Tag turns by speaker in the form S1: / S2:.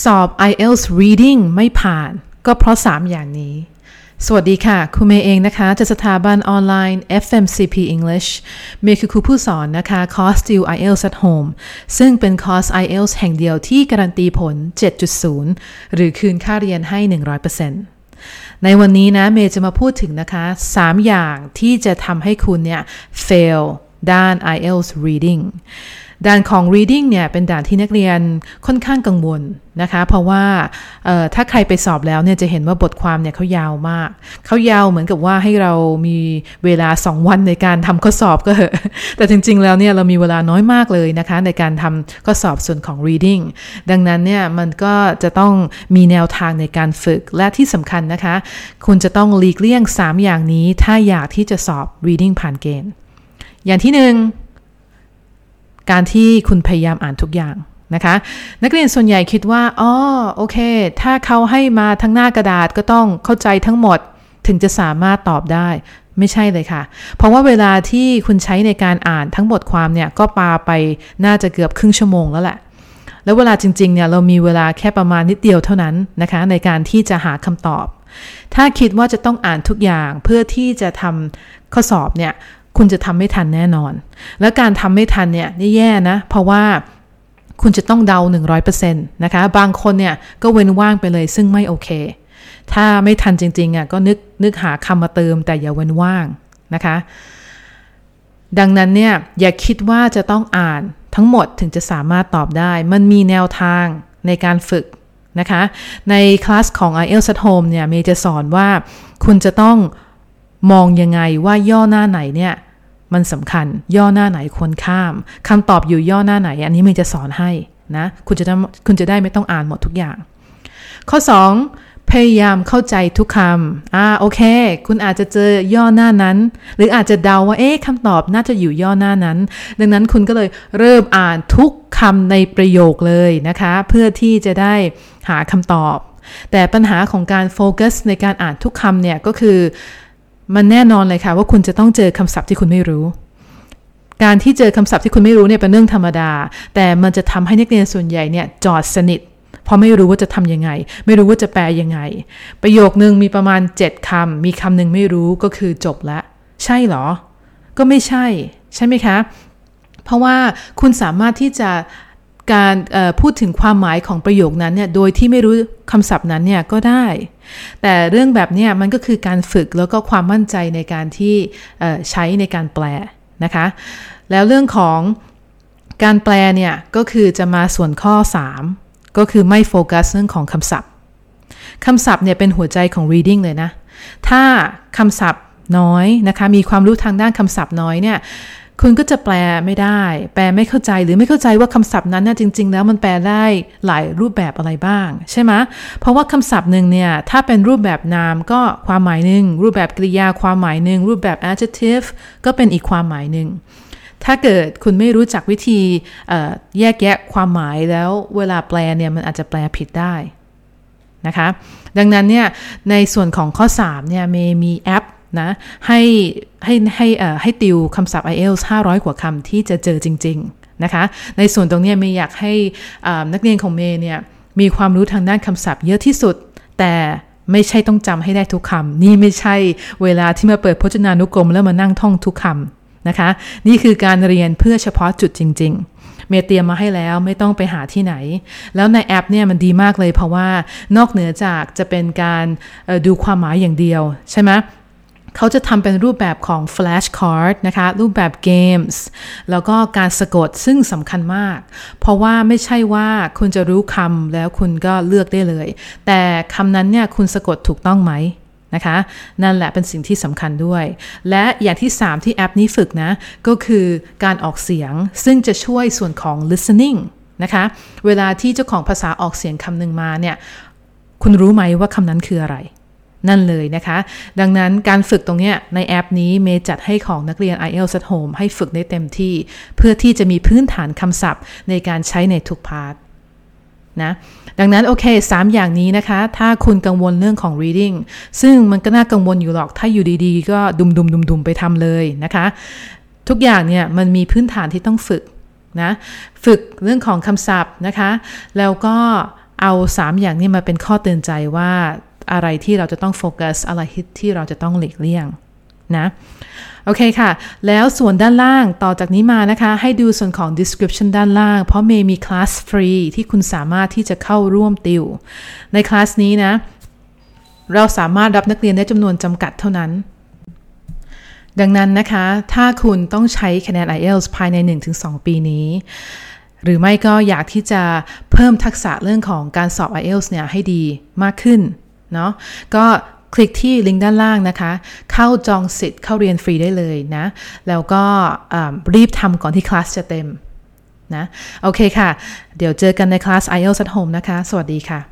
S1: สอบ IELTS reading ไม่ผ่าน ก็เพราะ 3 อย่างนี้ สวัสดีค่ะ คุณเมย์เองนะคะจากสถาบันออนไลน์ FMCP English เมย์คือครูผู้สอนนะคะ คอร์ส Still IELTS at Home ซึ่งเป็นคอร์ส IELTS แห่งเดียวที่การันตีผล 7.0 หรือคืนค่าเรียนให้ 100%ในวันนี้นะเมย์จะมาพูดถึงนะคะ 3 อย่างที่จะทำให้คุณเนี่ย fail ด้าน IELTS reading ด่านของ reading เนี่ยเป็นด่านที่นักเรียนค่อนข้างกังวลนะคะ เพราะว่าถ้าใครไปสอบแล้วเนี่ยจะเห็นว่าบทความเนี่ยเขายาวมาก เขายาวเหมือนกับว่าให้เรามีเวลา 2 วันในการทำข้อสอบก็เหอะแต่จริง ๆ แล้วเนี่ยเรามีเวลาน้อยมากเลยนะคะ ในการทำข้อสอบส่วนของ reading ดังนั้นเนี่ยมันก็จะต้องมีแนวทางในการฝึกและที่สำคัญนะคะ คุณจะต้องหลีกเลี่ยง 3 อย่างนี้ ถ้าอยากที่จะสอบ reading ผ่านเกณฑ์อย่างที่หนึ่ง การที่คุณพยายามอ่านทุกอย่างนะคะ นักเรียนส่วนใหญ่คิดว่าอ๋อโอเค ถ้าเขาให้มาทั้งหน้ากระดาษก็ต้องเข้าใจทั้งหมดถึงจะสามารถตอบได้ไม่ใช่เลยค่ะ เพราะว่าเวลาที่คุณใช้ในการอ่านทั้งบทความเนี่ยก็ปาไปน่าจะเกือบครึ่งชั่วโมงแล้วแหละ แล้วเวลาจริงๆเนี่ยเรามีเวลาแค่ประมาณนิดเดียวเท่านั้นนะคะ ในการที่จะหาคำตอบ ถ้าคิดว่าจะต้องอ่านทุกอย่างเพื่อที่จะทำข้อสอบเนี่ย คุณจะทำไม่ทันแน่นอน และการทำไม่ทันเนี่ยนี่แย่นะ เพราะว่าคุณจะต้องเดา 100%นะคะ บางคนเนี่ยก็เว้นว่างไปเลยซึ่งไม่โอเค ถ้าไม่ทันจริงๆอะก็นึกนึกหาคำมาเติมแต่อย่าเว้นว่างนะคะ ดังนั้นเนี่ยอย่าคิดว่าจะต้องอ่านทั้งหมดถึงจะสามารถตอบได้ มันมีแนวทางในการฝึกนะคะ ในคลาสของ IELTS at Home เนี่ยเมย์จะสอนว่าคุณจะต้อง มองยังไงว่าย่อหน้าไหนเนี่ยมันสำคัญย่อหน้าไหนควรข้ามคำตอบอยู่ย่อหน้าไหน อันนี้มันจะสอนให้นะคุณจะคุณจะได้ไม่ต้องอ่านหมดทุกอย่าง ข้อ 2 พยายามเข้าใจทุกคำอ่าโอเค คุณอาจจะเจอย่อหน้านั้น หรืออาจจะเดาว่าเอ๊ะคำตอบน่าจะอยู่ย่อหน้านั้น ดังนั้นคุณก็เลยเริ่มอ่านทุกคำในประโยคเลยนะคะ เพื่อที่จะได้หาคำตอบ แต่ปัญหาของการโฟกัสในการอ่านทุกคำเนี่ยก็คือ มันแน่นอนเลยค่ะว่าคุณจะต้องเจอคำศัพท์ที่คุณไม่รู้ การที่เจอคำศัพท์ที่คุณไม่รู้เนี่ยเป็นเรื่องธรรมดา แต่มันจะทำให้นักเรียนส่วนใหญ่เนี่ยจอดสนิท เพราะไม่รู้ว่าจะทำยังไง ไม่รู้ว่าจะแปลยังไง ประโยคนึงมีประมาณ 7คำมีคำหนึ่งไม่รู้ก็คือจบละ ใช่หรอ ก็ไม่ใช่ ใช่ไหมคะ เพราะว่าคุณสามารถที่จะการพูดถึงความหมายของประโยคนั้นเนี่ยโดยที่ไม่รู้คำศัพท์นั้นเนี่ยก็ได้ แต่เรื่องแบบนี้มันก็คือการฝึกแล้วก็ความมั่นใจในการที่ใช้ในการแปลนะคะ แล้วเรื่องของการแปลเนี่ยก็คือจะมาส่วนข้อ 3 ก็คือไม่โฟกัสเรื่องของคำศัพท์คำศัพท์เนี่ยเป็นหัวใจของ reading เลยนะ ถ้าคำศัพท์น้อยนะคะ มีความรู้ทางด้านคำศัพท์น้อยเนี่ย คุณก็จะแปลไม่ได้ แปลไม่เข้าใจหรือไม่เข้าใจว่าคำศัพท์นั้นน่ะจริง ๆ แล้วมันแปลได้หลายรูปแบบอะไรบ้าง ใช่ไหมเพราะว่าคำศัพท์หนึ่งเนี่ยถ้าเป็นรูปแบบนามก็ความหมายหนึ่งรูปแบบกริยาความหมายหนึ่งรูปแบบ adjective ก็เป็นอีกความหมายหนึ่งถ้าเกิดคุณไม่รู้จักวิธีแยกแยะความหมายแล้วเวลาแปลเนี่ยมันอาจจะแปลผิดได้นะคะ ดังนั้นเนี่ยในส่วนของข้อ 3 เนี่ยเมมีแอป นะให้ให้ให้ให้ติวคำศัพท์ IELTS 500 กว่าคำที่จะเจอจริง ๆ นะคะ ในส่วนตรงนี้เมย์อยากให้นักเรียนของเมย์เนี่ยมีความรู้ทางด้านคำศัพท์เยอะที่สุด แต่ไม่ใช่ต้องจำให้ได้ทุกคำนี่ไม่ใช่เวลาที่มาเปิดพจนานุกรม แล้วมานั่งท่องทุกคำนะคะ นี่คือการเรียนเพื่อเฉพาะจุดจริง ๆเมเตรียมมาให้แล้วไม่ต้องไปหาที่ไหน แล้วในแอปเนี่ยมันดีมากเลยเพราะว่านอกเหนือจากจะเป็นการดูความหมายอย่างเดียวใช่ไหม เขาจะทำเป็นรูปแบบของ flash card นะคะ รูปแบบเกมส์แล้วก็การสะกดซึ่งสำคัญมาก เพราะว่าไม่ใช่ว่าคุณจะรู้คำแล้วคุณก็เลือกได้เลย แต่คำนั้นเนี่ยคุณสะกดถูกต้องไหมนะคะ นั่นแหละเป็นสิ่งที่สำคัญด้วย และอย่างที่ 3 ที่แอปนี้ฝึกนะ ก็คือการออกเสียงซึ่งจะช่วยส่วนของ listening นะคะ เวลาที่เจ้าของภาษาออกเสียงคำหนึ่งมาเนี่ย คุณรู้ไหมว่าคำนั้นคืออะไร นั่นเลยนะคะ ดังนั้นการฝึกตรงนี้ในแอปนี้เมจัดให้ของนักเรียน IELTS at Home ให้ฝึกได้เต็มที่ เพื่อที่จะมีพื้นฐานคำศัพท์ในการใช้ในทุกพาร์ทนะดังนั้นโอเค 3 อย่างนี้นะคะ ถ้าคุณกังวลเรื่องของ reading ซึ่งมันก็น่ากังวลอยู่หรอก ถ้าอยู่ดีๆ ก็ดุมดุมดุมดุมไปทำเลยนะคะ ทุกอย่างเนี่ยมันมีพื้นฐานที่ต้องฝึกนะ ฝึกเรื่องของคำศัพท์นะคะ แล้วก็เอา 3 อย่างนี้มาเป็นข้อเตือนใจว่า อะไรที่เราจะต้องโฟกัสอะไรที่เราจะต้องหลีกเลี่ยงนะโอเคค่ะ แล้วส่วนด้านล่างต่อจากนี้มานะคะ ให้ดูส่วนของ description ด้านล่าง เพราะเมย์มีคลาสฟรีที่คุณสามารถที่จะเข้าร่วมติว ในคลาสนี้นะ เราสามารถรับนักเรียนได้จำนวนจำกัดเท่านั้น ดังนั้นนะคะ ถ้าคุณต้องใช้คะแนน IELTS ภายใน 1-2 ปีนี้ หรือไม่ก็อยากที่จะเพิ่มทักษะเรื่องของการสอบ IELTS เนี่ยให้ดีมากขึ้น เนาะก็คลิกที่ลิงก์ด้านล่างนะคะ เข้าจองสิทธิ์เข้าเรียนฟรีได้เลยนะ แล้วก็รีบทำก่อนที่คลาสจะเต็มนะ โอเคค่ะ เดี๋ยวเจอกันในคลาส IELTS at Home นะคะ สวัสดีค่ะ